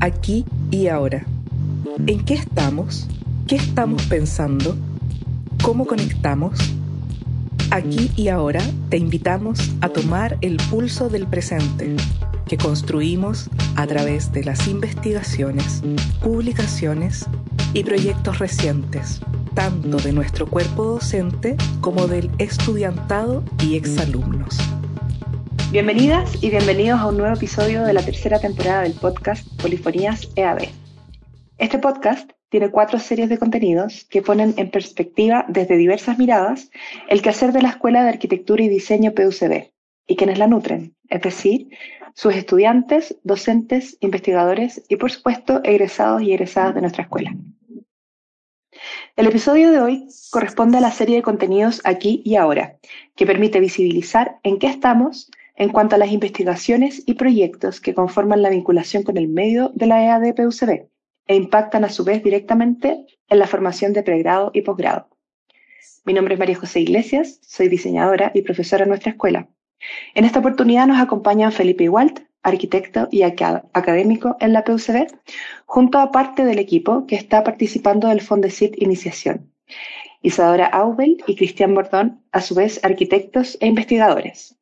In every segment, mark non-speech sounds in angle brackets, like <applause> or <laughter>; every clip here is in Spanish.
aquí y ahora. ¿En qué estamos? ¿Qué estamos pensando? ¿Cómo conectamos? Aquí y ahora te invitamos a tomar el pulso del presente que construimos a través de las investigaciones, publicaciones y proyectos recientes, tanto de nuestro cuerpo docente como del estudiantado y exalumnos. Bienvenidas y bienvenidos a un nuevo episodio de la tercera temporada del podcast Polifonías EAD. Este podcast tiene cuatro series de contenidos que ponen en perspectiva desde diversas miradas el quehacer de la Escuela de Arquitectura y Diseño PUCB y quienes la nutren, es decir, sus estudiantes, docentes, investigadores y por supuesto egresados y egresadas de nuestra escuela. El episodio de hoy corresponde a la serie de contenidos Aquí y Ahora, que permite visibilizar en qué estamos en cuanto a las investigaciones y proyectos que conforman la vinculación con el medio de la EAD-PUCB e impactan a su vez directamente en la formación de pregrado y posgrado. Mi nombre es María José Iglesias, soy diseñadora y profesora en nuestra escuela. En esta oportunidad nos acompañan Felipe Igualt, arquitecto y académico en la PUCB, junto a parte del equipo que está participando del Fondesit Iniciación. Isadora Aubel y Cristian Bordón, a su vez arquitectos e investigadores.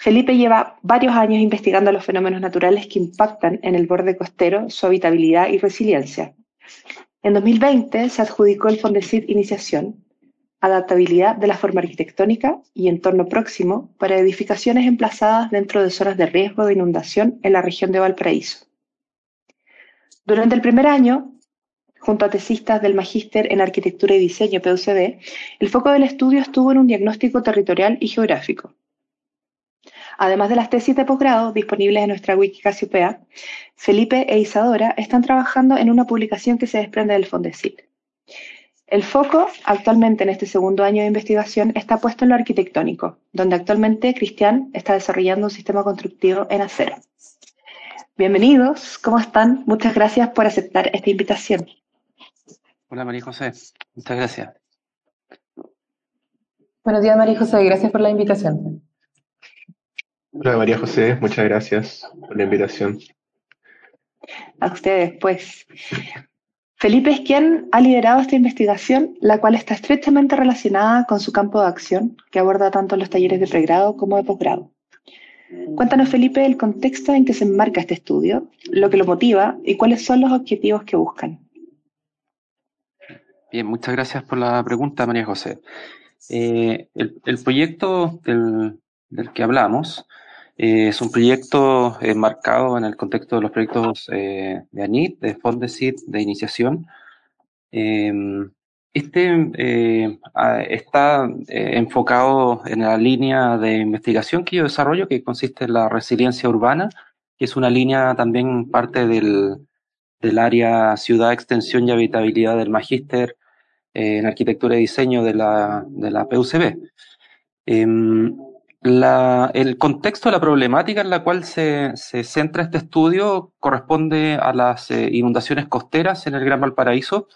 Felipe lleva varios años investigando los fenómenos naturales que impactan en el borde costero, su habitabilidad y resiliencia. En 2020 se adjudicó el Fondesit Iniciación, adaptabilidad de la forma arquitectónica y entorno próximo para edificaciones emplazadas dentro de zonas de riesgo de inundación en la región de Valparaíso. Durante el primer año, junto a tesistas del Magíster en Arquitectura y Diseño PUCD, el foco del estudio estuvo en un diagnóstico territorial y geográfico. Además de las tesis de posgrado disponibles en nuestra wiki Casiopea, Felipe e Isadora están trabajando en una publicación que se desprende del Fondesit. El foco actualmente en este segundo año de investigación está puesto en lo arquitectónico, donde actualmente Cristian está desarrollando un sistema constructivo en acero. Bienvenidos, ¿cómo están? Muchas gracias por aceptar esta invitación. Hola María José, muchas gracias. Buenos días María José, gracias por la invitación. Hola María José, muchas gracias por la invitación. A ustedes, pues. Felipe es quien ha liderado esta investigación, la cual está estrechamente relacionada con su campo de acción, que aborda tanto los talleres de pregrado como de posgrado. Cuéntanos, Felipe, el contexto en que se enmarca este estudio, lo que lo motiva y cuáles son los objetivos que buscan. Bien, muchas gracias por la pregunta, María José. Eh, el, proyecto del, del que hablamos eh, es un proyecto enmarcado en el contexto de los proyectos eh, de ANIT, de Fondesit, de iniciación. Em, este eh, está enfocado en la línea de investigación que yo desarrollo, que consiste en la resiliencia urbana, que es una línea también parte del, del área ciudad, extensión y habitabilidad del magíster en arquitectura y diseño de la, de la PUCB. La, el contexto, la problemática en la cual se, se centra este estudio corresponde a las eh, inundaciones costeras en el Gran Valparaíso,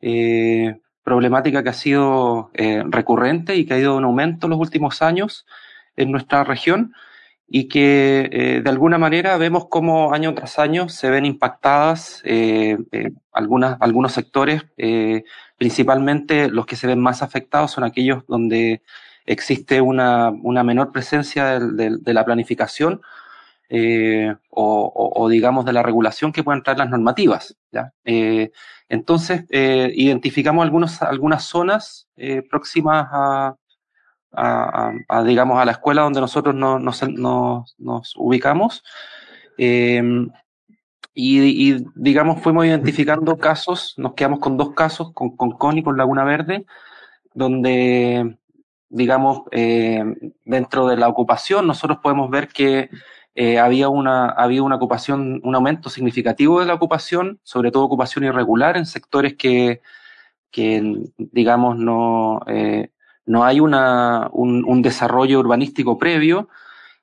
eh, problemática que ha sido eh, recurrente y que ha ido en aumento en los últimos años en nuestra región y que de alguna manera vemos cómo año tras año se ven impactadas algunas, algunos sectores, principalmente los que se ven más afectados son aquellos donde existe una, una menor presencia de, la planificación eh, o, digamos, de la regulación que pueden traer las normativas. ¿ya? Eh, entonces, eh, identificamos algunos, algunas zonas próximas a, a, digamos, a la escuela donde nosotros no, nos, nos, ubicamos. Em, y, y, digamos, fuimos identificando casos, nos quedamos con dos casos, con, con CON y con Laguna Verde, donde digamos, eh, dentro de la ocupación, nosotros podemos ver que eh, había una, había una ocupación, un aumento significativo de la ocupación, sobre todo ocupación irregular en sectores que, que digamos, no, eh, no hay una, un, un, desarrollo urbanístico previo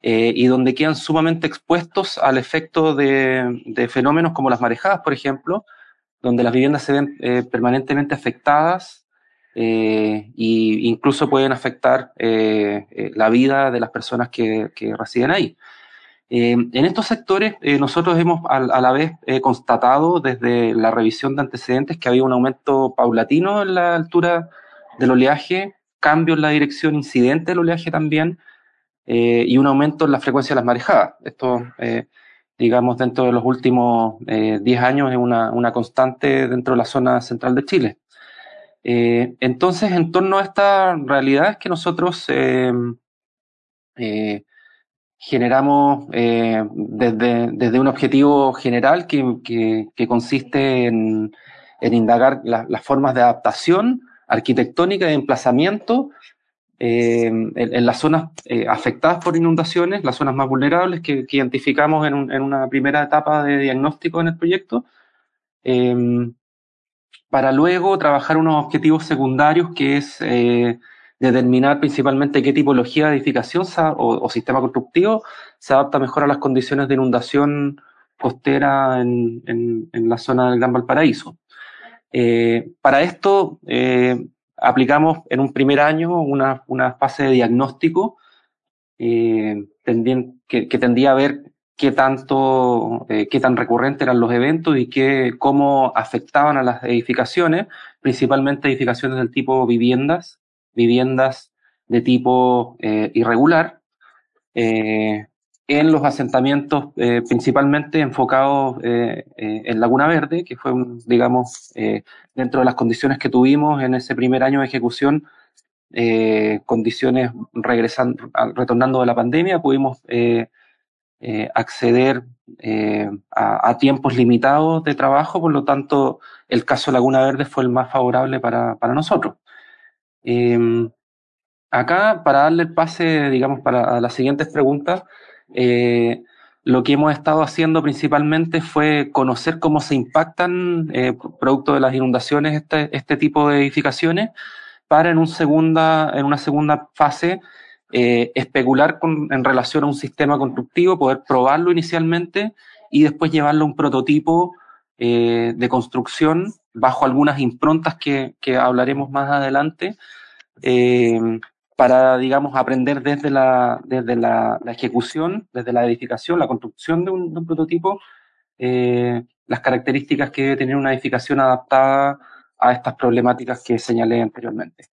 eh, y donde quedan sumamente expuestos al efecto de, de, fenómenos como las marejadas, por ejemplo, donde las viviendas se ven eh, permanentemente afectadas y incluso pueden afectar eh, eh, la vida de las personas que, que residen ahí. En estos sectores, nosotros hemos a, la vez constatado desde la revisión de antecedentes que había un aumento paulatino en la altura del oleaje, cambio en la dirección incidente del oleaje también, y un aumento en la frecuencia de las marejadas. Esto, digamos, dentro de los últimos 10 años es una, una, constante dentro de la zona central de Chile. Entonces, en torno a esta realidad es que nosotros generamos eh, desde, desde, un objetivo general que, que, consiste en, en indagar las formas de adaptación arquitectónica y emplazamiento eh, en, las zonas eh, afectadas por inundaciones, las zonas más vulnerables que, que identificamos en, en, una primera etapa de diagnóstico en el proyecto, para luego trabajar unos objetivos secundarios que es determinar principalmente qué tipología de edificación o, sistema constructivo se adapta mejor a las condiciones de inundación costera en, la zona del Gran Valparaíso. Eh, para esto eh, aplicamos en un primer año una, fase de diagnóstico eh, que, que, tendía a ver qué tanto, qué tan recurrentes eran los eventos y qué, cómo afectaban a las edificaciones, principalmente edificaciones del tipo viviendas, viviendas de tipo eh, irregular eh, en los asentamientos eh, principalmente enfocados en Laguna Verde, que fue, digamos, dentro de las condiciones que tuvimos en ese primer año de ejecución, condiciones regresando, retornando de la pandemia, pudimos acceder a, tiempos limitados de trabajo, por lo tanto, el caso Laguna Verde fue el más favorable para, para nosotros. Em, acá, para darle el pase, digamos, para las siguientes preguntas, eh, lo que hemos estado haciendo principalmente fue conocer cómo se impactan, eh, producto de las inundaciones, este, este tipo de edificaciones, para en, un segunda, en una segunda fase eh, especular con, en relación a un sistema constructivo, poder probarlo inicialmente y después llevarlo a un prototipo eh, de construcción bajo algunas improntas que, que hablaremos más adelante, eh, para, digamos, aprender desde, la, desde la, ejecución, desde la edificación, la construcción de un, prototipo, eh, las características que debe tener una edificación adaptada a estas problemáticas que señalé anteriormente.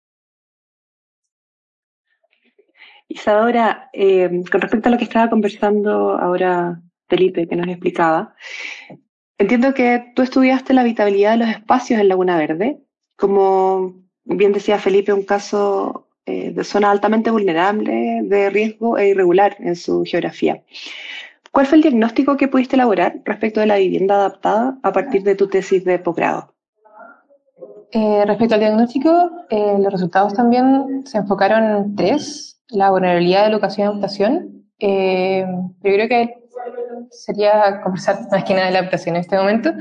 Isadora, eh, con respecto a lo que estaba conversando ahora Felipe, que nos explicaba, entiendo que tú estudiaste la habitabilidad de los espacios en Laguna Verde, como bien decía Felipe, un caso eh, de zona altamente vulnerable, de riesgo e irregular en su geografía. ¿Cuál fue el diagnóstico que pudiste elaborar respecto de la vivienda adaptada a partir de tu tesis de posgrado? Eh, respecto al diagnóstico, eh, los resultados también se enfocaron en tres, la vulnerabilidad de locación y adaptación. yo creo que sería conversar <laughs> más que nada de la adaptación en este momento.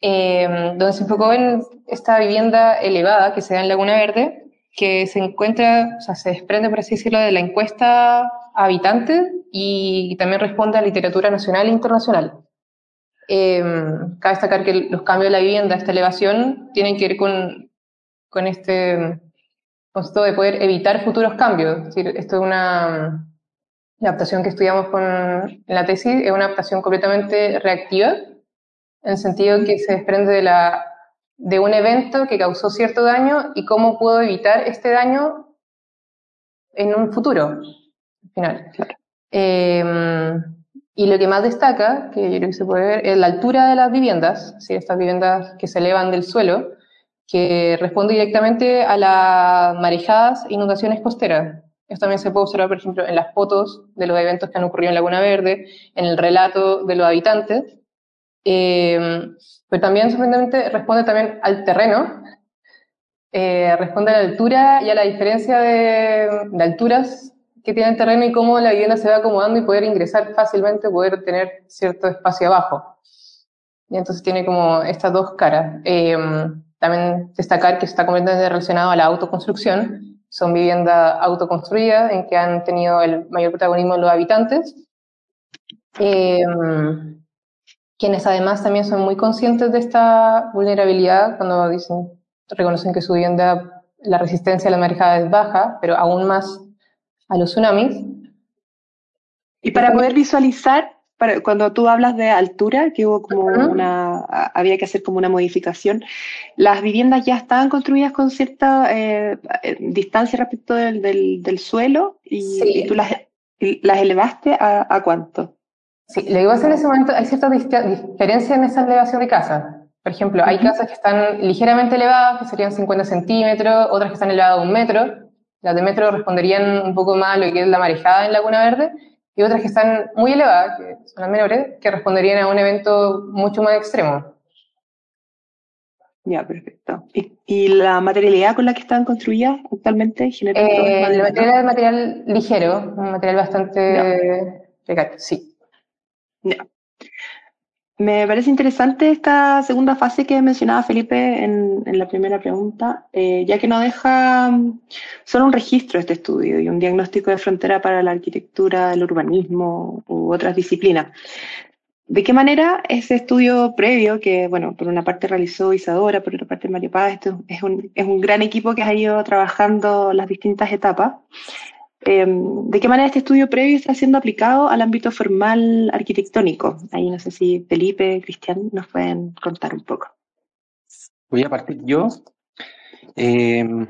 Em, donde se enfocó en esta vivienda elevada que se da en Laguna Verde, que se encuentra, o sea, se desprende, por así decirlo, de la encuesta a habitantes y también responde a literatura nacional e internacional. Eh, cabe destacar que los cambios de la vivienda, esta elevación, tienen que ver con, con este concepto de poder evitar futuros cambios. Es decir, esto es una la adaptación que estudiamos con, en la tesis, es una adaptación completamente reactiva en el sentido que se desprende de, la, de un evento que causó cierto daño y cómo puedo evitar este daño en un futuro, al final. Em, y lo que más destaca, que yo creo que se puede ver, es la altura de las viviendas, ¿sí? estas viviendas que se elevan del suelo, que responde directamente a las marejadas e inundaciones costeras. Esto también se puede observar, por ejemplo, en las fotos de los eventos que han ocurrido en Laguna Verde, en el relato de los habitantes, eh, pero también sorprendentemente responde también al terreno, eh, responde a la altura y a la diferencia de, alturas que tiene el terreno y cómo la vivienda se va acomodando y poder ingresar fácilmente, poder tener cierto espacio abajo. Y entonces tiene como estas dos caras. Eh, también destacar que está completamente relacionado a la autoconstrucción. Son viviendas autoconstruidas en que han tenido el mayor protagonismo los habitantes. Eh, quienes además también son muy conscientes de esta vulnerabilidad cuando dicen, reconocen que su vivienda, la resistencia a la marejada es baja, pero aún más a los tsunamis. Y para poder visualizar, para, cuando tú hablas de altura, que hubo como una, había que hacer como una modificación, ¿las viviendas ya estaban construidas con cierta eh, eh, distancia respecto del, del, suelo y, tú las, las elevaste a, a, cuánto? Sí, lo que pasa en ese momento, hay cierta diferencia en esa elevación de casa. Por ejemplo, hay casas que están ligeramente elevadas, que serían 50 centímetros, otras que están elevadas a un metro. Las de metro responderían un poco más a lo que es la marejada en Laguna Verde, y otras que están muy elevadas, que son las menores, que responderían a un evento mucho más extremo. Ya, perfecto. ¿Y, la materialidad con la que están construidas actualmente? Eh, el material es material ligero, un material bastante sí. Ya. Me parece interesante esta segunda fase que mencionaba Felipe en, la primera pregunta, eh, ya que no deja mm, solo un registro este estudio y un diagnóstico de frontera para la arquitectura, el urbanismo u otras disciplinas. ¿De qué manera ese estudio previo, que, bueno, por una parte realizó Isadora, por otra parte Mario Paz, esto es un, es un gran equipo que ha ido trabajando las distintas etapas, Em, ¿De qué manera este estudio previo está siendo aplicado al ámbito formal arquitectónico? Ahí no sé si Felipe, Cristian nos pueden contar un poco. Voy a partir yo. Em,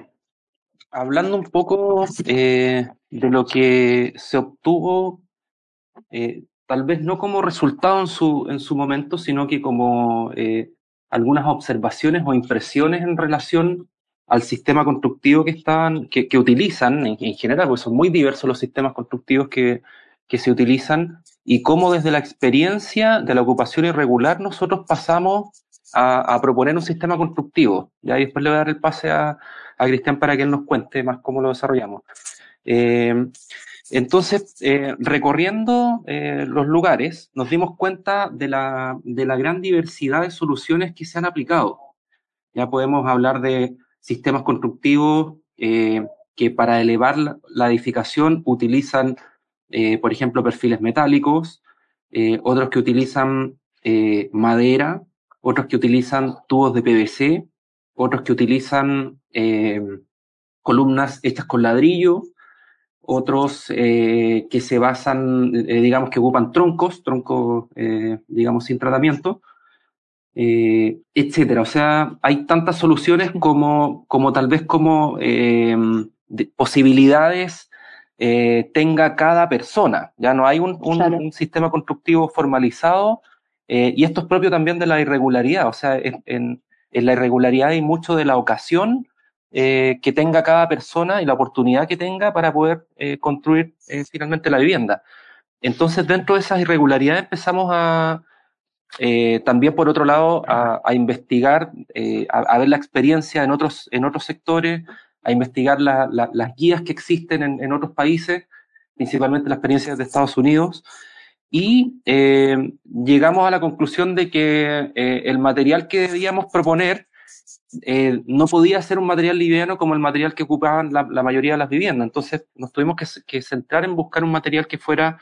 hablando un poco eh, de lo que se obtuvo, eh, tal vez no como resultado en su, en su momento, sino que como eh, algunas observaciones o impresiones en relación al sistema constructivo que están, que, utilizan en, general, porque son muy diversos los sistemas constructivos que, que se utilizan, y cómo desde la experiencia de la ocupación irregular nosotros pasamos a, a proponer un sistema constructivo. Ya y después le voy a dar el pase a, a Cristian para que él nos cuente más cómo lo desarrollamos. Eh, entonces, eh, recorriendo eh, los lugares, nos dimos cuenta de la, de la gran diversidad de soluciones que se han aplicado. Ya podemos hablar de sistemas constructivos eh, que para elevar la, edificación utilizan, eh, por ejemplo, perfiles metálicos, eh, otros que utilizan madera, otros que utilizan tubos de PVC, otros que utilizan columnas hechas con ladrillo, otros que se basan, digamos, que ocupan troncos, troncos, digamos, sin tratamiento, eh, etcétera. O sea, hay tantas soluciones como, como tal vez como eh, posibilidades eh, tenga cada persona. Ya no hay un, un, sistema constructivo formalizado y esto es propio también de la irregularidad. O sea, en, en, la irregularidad hay mucho de la ocasión que tenga cada persona y la oportunidad que tenga para poder construir finalmente la vivienda. Entonces, dentro de esas irregularidades empezamos a, eh, también por otro lado a, investigar, eh, a, ver la experiencia en otros, en otros sectores, a investigar las guías que existen en, otros países, principalmente la experiencia de Estados Unidos, y eh, llegamos a la conclusión de que el material que debíamos proponer no podía ser un material liviano como el material que ocupaban la, mayoría de las viviendas. Entonces nos tuvimos que, que, centrar en buscar un material que fuera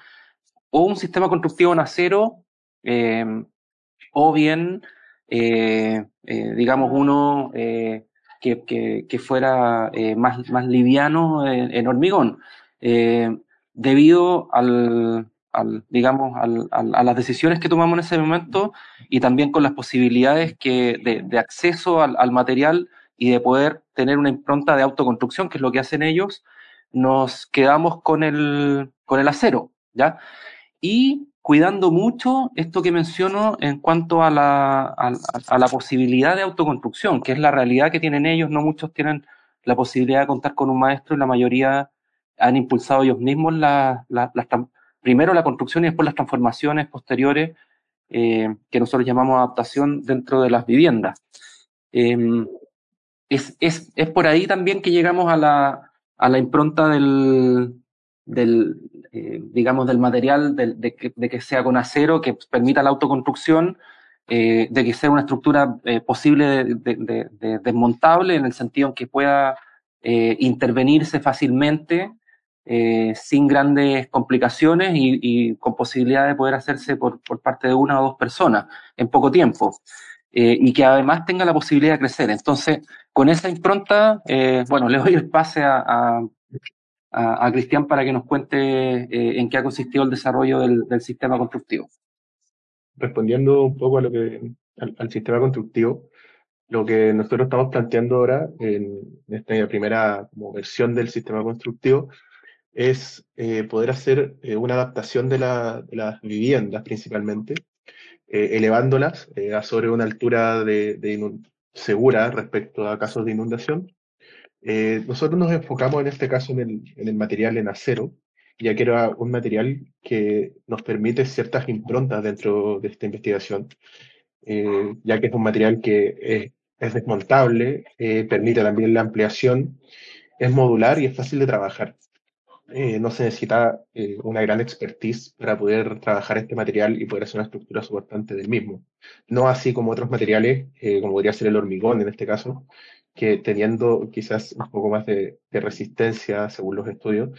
o un sistema constructivo en acero, o bien, eh, eh, digamos, uno eh, que, que, fuera más, más liviano en, hormigón, debido al, digamos, al, a las decisiones que tomamos en ese momento y también con las posibilidades que, de, de acceso al, material y de poder tener una impronta de autoconstrucción, que es lo que hacen ellos, nos quedamos con el, con el acero, ¿ya? Y cuidando mucho esto que menciono en cuanto a la, a, la posibilidad de autoconstrucción, que es la realidad que tienen ellos. No muchos tienen la posibilidad de contar con un maestro y la mayoría han impulsado ellos mismos la, primero la construcción y después las transformaciones posteriores eh, que nosotros llamamos adaptación dentro de las viviendas. Eh, es, es, es por ahí también que llegamos a la, a la impronta del, del, eh, digamos, del material, de, que, sea con acero, que permita la autoconstrucción, eh, de que sea una estructura eh, posible de, desmontable, en el sentido en que pueda intervenirse fácilmente, sin grandes complicaciones y, con posibilidad de poder hacerse por, por, parte de una o dos personas en poco tiempo. y que además tenga la posibilidad de crecer. Entonces, con esa impronta, bueno, le doy el pase a, Cristian para que nos cuente eh, en qué ha consistido el desarrollo del, sistema constructivo. Respondiendo un poco a lo que, al, sistema constructivo, lo que nosotros estamos planteando ahora en esta primera versión del sistema constructivo es eh, poder hacer eh, una adaptación de, las viviendas principalmente, elevándolas a sobre una altura de segura respecto a casos de inundación eh, nosotros nos enfocamos en este caso en el, material en acero, ya que era un material que nos permite ciertas improntas dentro de esta investigación, eh, ya que es un material que es, desmontable, eh, permite también la ampliación, es modular y es fácil de trabajar. no se necesita una gran expertise para poder trabajar este material y poder hacer una estructura soportante del mismo. No así como otros materiales, como podría ser el hormigón en este caso, que teniendo quizás un poco más de, resistencia, según los estudios,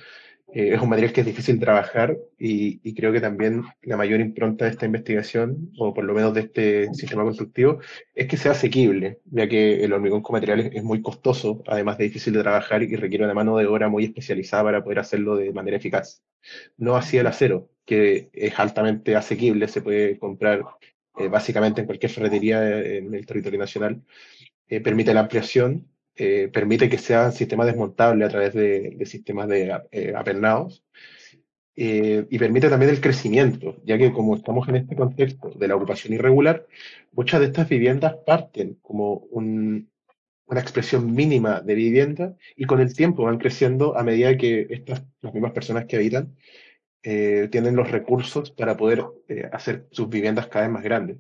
eh, es un material que es difícil trabajar y, creo que también la mayor impronta de esta investigación, o por lo menos de este sistema constructivo, es que sea asequible, ya que el hormigón con materiales es muy costoso, además de difícil de trabajar y requiere una mano de obra muy especializada para poder hacerlo de manera eficaz. No así el acero, que es altamente asequible, se puede comprar eh, básicamente en cualquier ferretería en el territorio nacional eh, permite la ampliación, eh, permite que sea un sistema desmontable a través de, sistemas de eh, apernados y permite también el crecimiento, ya que como estamos en este contexto de la ocupación irregular, muchas de estas viviendas parten como una expresión mínima de vivienda y con el tiempo van creciendo a medida que estas, las mismas personas que habitan tienen los recursos para poder hacer sus viviendas cada vez más grandes.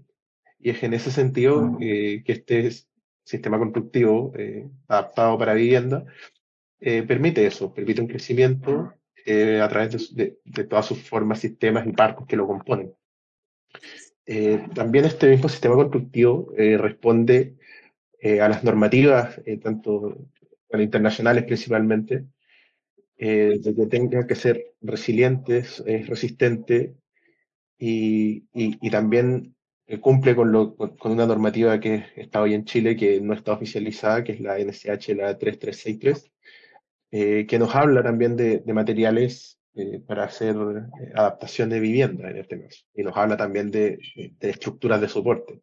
Y es en ese sentido que este sistema constructivo eh, adaptado para vivienda, eh, permite eso, permite un crecimiento eh, a través de, todas sus formas, sistemas y partes que lo componen. también este mismo sistema constructivo responde a las normativas, tanto internacionales principalmente, de que tengan que ser resilientes, resistentes y, y, también cumple con, lo, con, una normativa que está hoy en Chile, que no está oficializada, que es la NSH, la 3363, eh, que nos habla también de, materiales eh, para hacer eh, adaptación de vivienda en este caso, y nos habla también de, estructuras de soporte.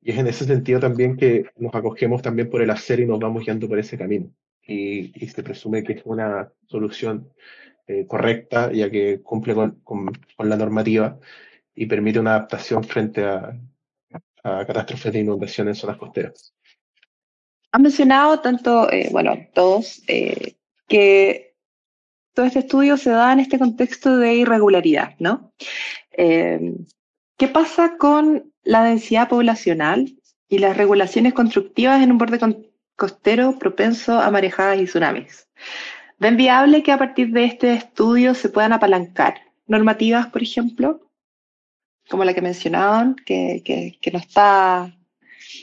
Y es en ese sentido también que nos acogemos también por el hacer y nos vamos guiando por ese camino. Y, se presume que es una solución correcta, ya que cumple con, con, con la normativa y permite una adaptación frente a, catástrofes de inundación en zonas costeras. Han mencionado tanto, eh, bueno, todos, eh, que todo este estudio se da en este contexto de irregularidad, ¿no? Eh, ¿Qué pasa con la densidad poblacional y las regulaciones constructivas en un borde costero propenso a marejadas y tsunamis? ¿Ven viable que a partir de este estudio se puedan apalancar normativas, por ejemplo? Como la que mencionaban, que, que, no está,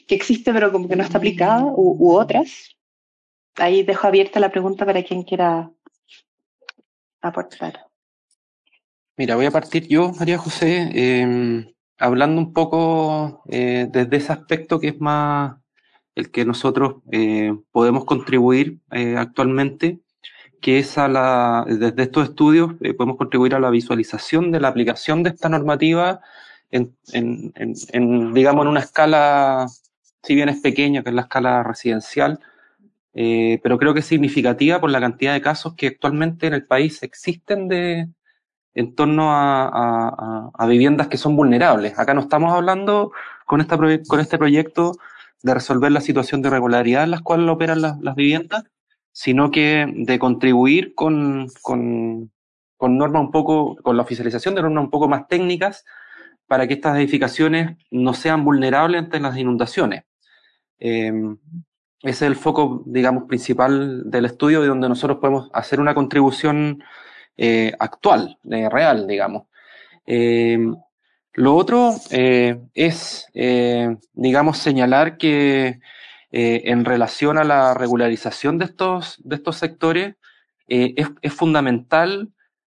que existe pero como que no está aplicada, u, otras. Ahí dejo abierta la pregunta para quien quiera aportar. Mira, voy a partir yo, María José, em, hablando un poco eh, desde ese aspecto que es más el que nosotros eh, podemos contribuir eh, actualmente, que es a la, desde estos estudios podemos contribuir a la visualización de la aplicación de esta normativa en, en, en, digamos, en una escala, si bien es pequeña, que es la escala residencial, eh, pero creo que es significativa por la cantidad de casos que actualmente en el país existen de, en torno a, a, viviendas que son vulnerables. Acá no estamos hablando con, esta, con este proyecto de resolver la situación de irregularidad en la cual operan las, las viviendas, sino que de contribuir con, con, con normas un poco, con la oficialización de normas un poco más técnicas para que estas edificaciones no sean vulnerables ante las inundaciones. Em, ese es el foco, digamos, principal del estudio y donde nosotros podemos hacer una contribución eh, actual, eh, real, digamos. Em, lo otro eh, es, digamos, señalar que en relación a la regularización de estos, de estos sectores, es, es, fundamental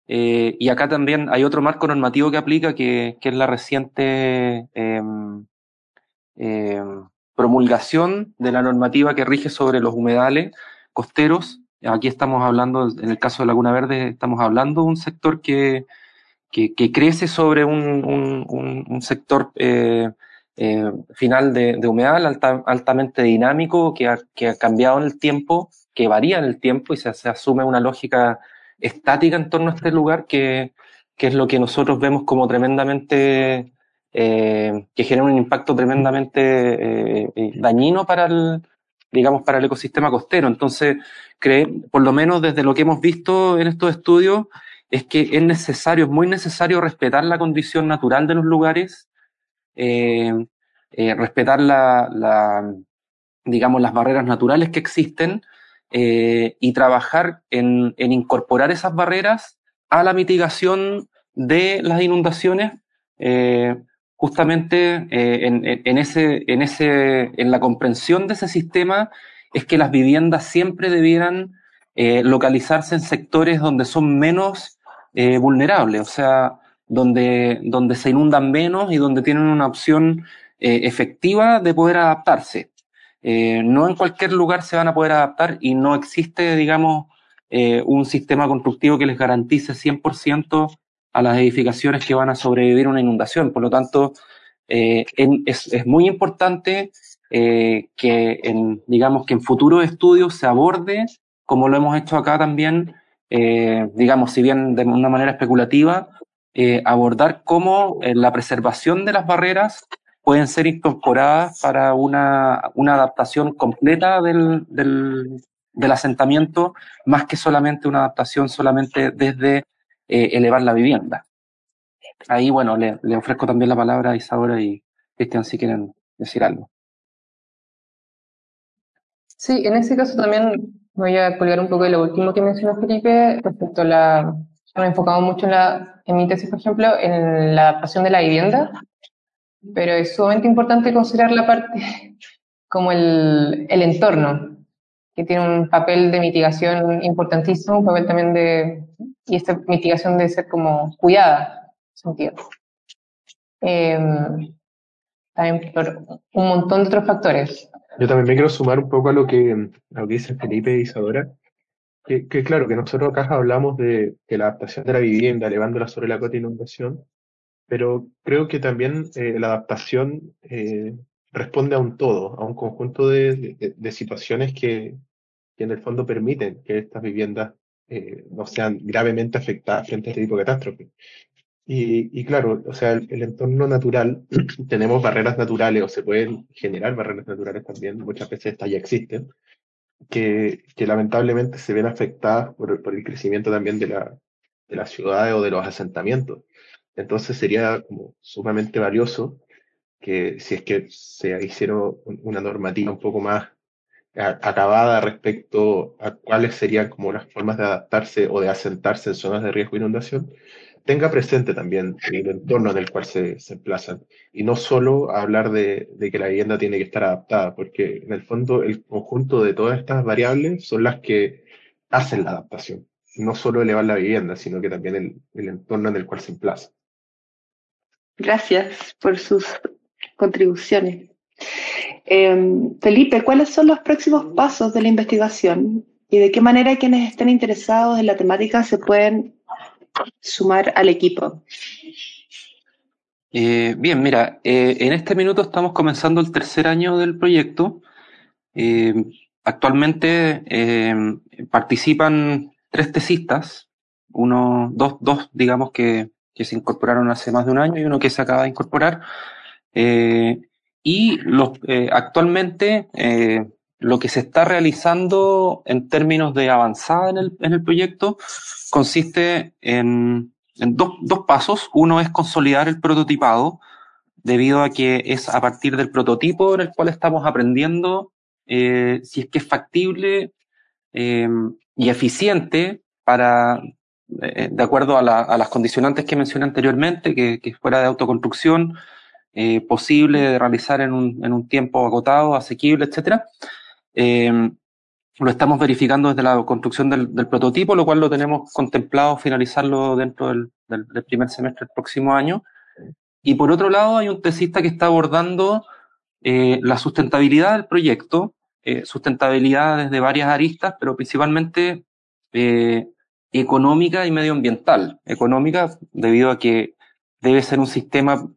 eh, y acá también hay otro marco normativo que aplica, que, que es la reciente em, em, promulgación de la normativa que rige sobre los humedales costeros. Aquí estamos hablando, en el caso de Laguna Verde, estamos hablando de un sector que, que, crece sobre un, un, sector eh, final de, humedad altamente dinámico, que ha, que ha, cambiado en el tiempo, que varía en el tiempo y se, asume una lógica estática en torno a este lugar que, que es lo que nosotros vemos como tremendamente, eh, que genera un impacto tremendamente eh, dañino para el, digamos, para el ecosistema costero. Entonces, cree, por lo menos desde lo que hemos visto en estos estudios, es que es necesario, es muy necesario respetar la condición natural de los lugares, respetar la, la, digamos, las barreras naturales que existen y trabajar en, en incorporar esas barreras a la mitigación de las inundaciones, eh, justamente eh, en, ese, en, ese, en la comprensión de ese sistema, es que las viviendas siempre debieran eh, localizarse en sectores donde son menos vulnerables, o sea, donde, donde se inundan menos y donde tienen una opción efectiva de poder adaptarse. no en cualquier lugar se van a poder adaptar y no existe, digamos, eh, un sistema constructivo que les garantice 100% a las edificaciones que van a sobrevivir una inundación. Por lo tanto, eh, es, es, muy importante eh, que, en, digamos, que en futuros estudios se aborde, como lo hemos hecho acá también, eh, digamos, si bien de una manera especulativa, eh, abordar cómo la preservación de las barreras pueden ser incorporadas para una, una adaptación completa del, del, asentamiento, más que solamente una adaptación solamente desde eh, elevar la vivienda. Ahí, bueno, le, ofrezco también la palabra a Isadora y Cristian si quieren decir algo. Sí, en ese caso también voy a colgar un poco de lo último que mencionó Felipe respecto a la... Me he enfocado mucho en, la, en mi tesis, por ejemplo, en la adaptación de la vivienda, pero es sumamente importante considerar la parte <laughs> como el, el entorno, que tiene un papel de mitigación importantísimo, un papel también de, y esta mitigación debe ser como cuidada, sentido. Eh, también por un montón de otros factores. Yo también me quiero sumar un poco a lo que, a lo que dicen Felipe y Isadora, que, que, claro, que nosotros acá hablamos de, la adaptación de la vivienda, elevándola sobre la cota de inundación, pero creo que también eh, la adaptación eh, responde a un todo, a un conjunto de, situaciones que, en el fondo permiten que estas viviendas eh, no sean gravemente afectadas frente a este tipo de catástrofe. Y, y claro, o sea, el, entorno natural, <clears throat> tenemos barreras naturales o se pueden generar barreras naturales también, muchas veces estas ya existen, que, lamentablemente se ven afectadas por, por el crecimiento también de, la, de las ciudades o de los asentamientos. Entonces sería como sumamente valioso que si es que se hiciera una normativa un poco más acabada respecto a cuáles serían como las formas de adaptarse o de asentarse en zonas de riesgo de inundación, tenga presente también el entorno en el cual se, se emplazan. Y no solo hablar de, que la vivienda tiene que estar adaptada, porque en el fondo el conjunto de todas estas variables son las que hacen la adaptación. No solo elevar la vivienda, sino que también el, el entorno en el cual se emplaza. Gracias por sus contribuciones. Em, Felipe, ¿cuáles son los próximos pasos de la investigación y de qué manera quienes estén interesados en la temática se pueden sumar al equipo? Eh, bien, mira, eh, en este minuto estamos comenzando el tercer año del proyecto. Eh, actualmente participan tres tesistas, uno, dos, dos, digamos que, que se incorporaron hace más de un año y uno que se acaba de incorporar. Y los, actualmente lo que se está realizando en términos de avanzada en el, en el proyecto consiste en, en dos, dos pasos. Uno es consolidar el prototipado, debido a que es a partir del prototipo en el cual estamos aprendiendo eh, si es que es factible eh, y eficiente para, eh, de acuerdo a, la, a, las condicionantes que mencioné anteriormente, que, que fuera de autoconstrucción, posible de realizar en un, en un, tiempo agotado, asequible, etcétera. Eh, lo estamos verificando desde la construcción del, prototipo, lo cual lo tenemos contemplado finalizarlo dentro del, primer semestre del próximo año. Y por otro lado, hay un tesista que está abordando eh, la sustentabilidad del proyecto sustentabilidad desde varias aristas, pero principalmente económica y medioambiental. Económica debido a que debe ser un sistema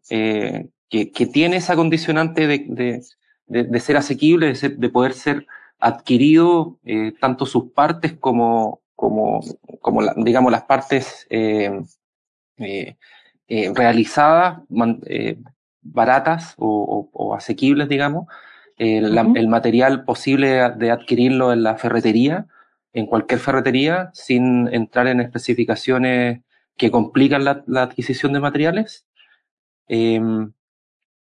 que, tiene esa condicionante de, de ser asequible, de, de, poder ser adquirido tanto sus partes como, como, como la, digamos, las partes eh, eh, eh, realizadas, eh, baratas o, o, o, asequibles, digamos, la, uh -huh. el material posible de adquirirlo en la ferretería, en cualquier ferretería, sin entrar en especificaciones que complican la, la adquisición de materiales. Eh,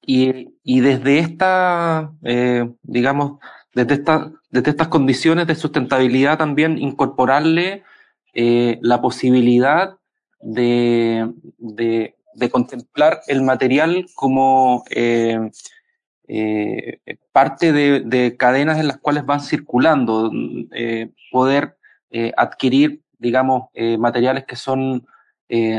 y, y, desde esta, eh, digamos, desde, esta, desde estas condiciones de sustentabilidad también incorporarle eh, la posibilidad de, de, de, contemplar el material como eh, eh, parte de, de, cadenas en las cuales van circulando, eh, poder eh, adquirir, digamos, eh, materiales que son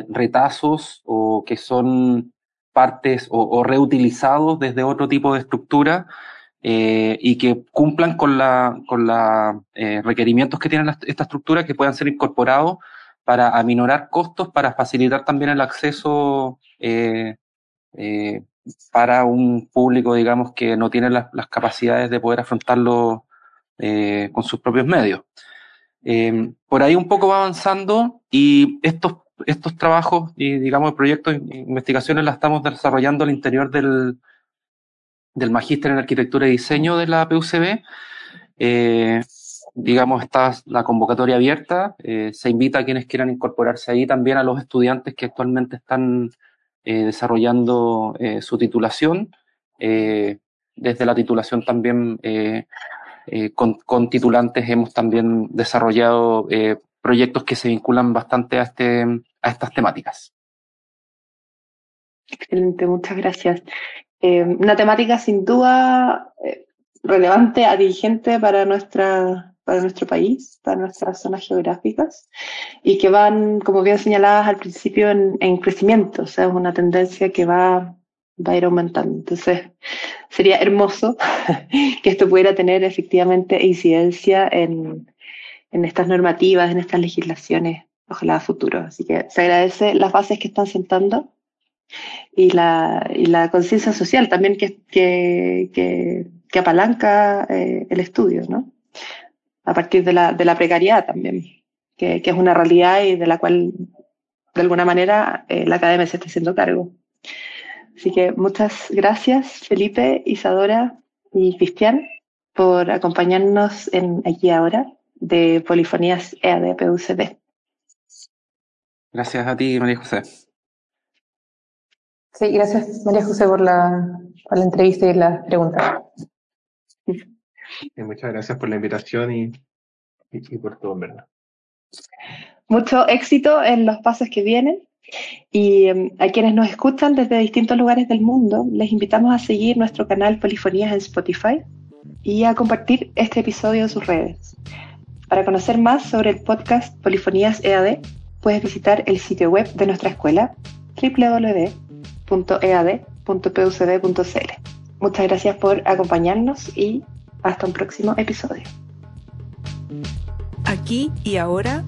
retazos o que son partes o, reutilizados desde otro tipo de estructura eh, y que cumplan con la, con la eh, requerimientos que tiene esta estructura que puedan ser incorporados para aminorar costos, para facilitar también el acceso eh, para un público, digamos, que no tiene las, las capacidades de poder afrontarlo con sus propios medios. por ahí un poco va avanzando y estos estos trabajos y, digamos, proyectos e investigaciones las estamos desarrollando al interior del, del Magíster en Arquitectura y Diseño de la PUCB. Eh, digamos, está la convocatoria abierta. Eh, se invita a quienes quieran incorporarse ahí, también a los estudiantes que actualmente están eh, desarrollando su titulación. desde la titulación también con, con, titulantes hemos también desarrollado proyectos que se vinculan bastante a, este, a estas temáticas. Excelente, muchas gracias. Eh, una temática sin duda eh, relevante, atingente para, nuestra, para nuestro país, para nuestras zonas geográficas, y que van, como bien señaladas al principio, en, en crecimiento, o sea, es una tendencia que va, va a ir aumentando. Entonces, sería hermoso <laughs> que esto pudiera tener efectivamente incidencia en, en estas normativas, en estas legislaciones, ojalá a futuro. Así que se agradece las bases que están sentando y la, y la conciencia social también que, que, que, que apalanca eh, el estudio, ¿no? A partir de la, de la precariedad también, que, que, es una realidad y de la cual, de alguna manera, eh, la academia se está haciendo cargo. Así que muchas gracias, Felipe, Isadora y Cristian, por acompañarnos en Aquí Ahora de Polifonías EAD Gracias a ti, María José. Sí, gracias María José por la, por la entrevista y la pregunta. Y muchas gracias por la invitación y, y, y, por todo, en verdad. Mucho éxito en los pasos que vienen. Y um, a quienes nos escuchan desde distintos lugares del mundo, les invitamos a seguir nuestro canal Polifonías en Spotify y a compartir este episodio en sus redes. Para conocer más sobre el podcast Polifonías EAD, puedes visitar el sitio web de nuestra escuela www www.ead.pucd.cl. Muchas gracias por acompañarnos y hasta un próximo episodio. Aquí y ahora,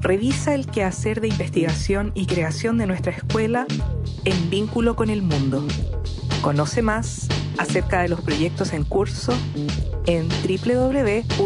revisa el quehacer de investigación y creación de nuestra escuela en vínculo con el mundo. Conoce más acerca de los proyectos en curso en www.ead.pucd.cl.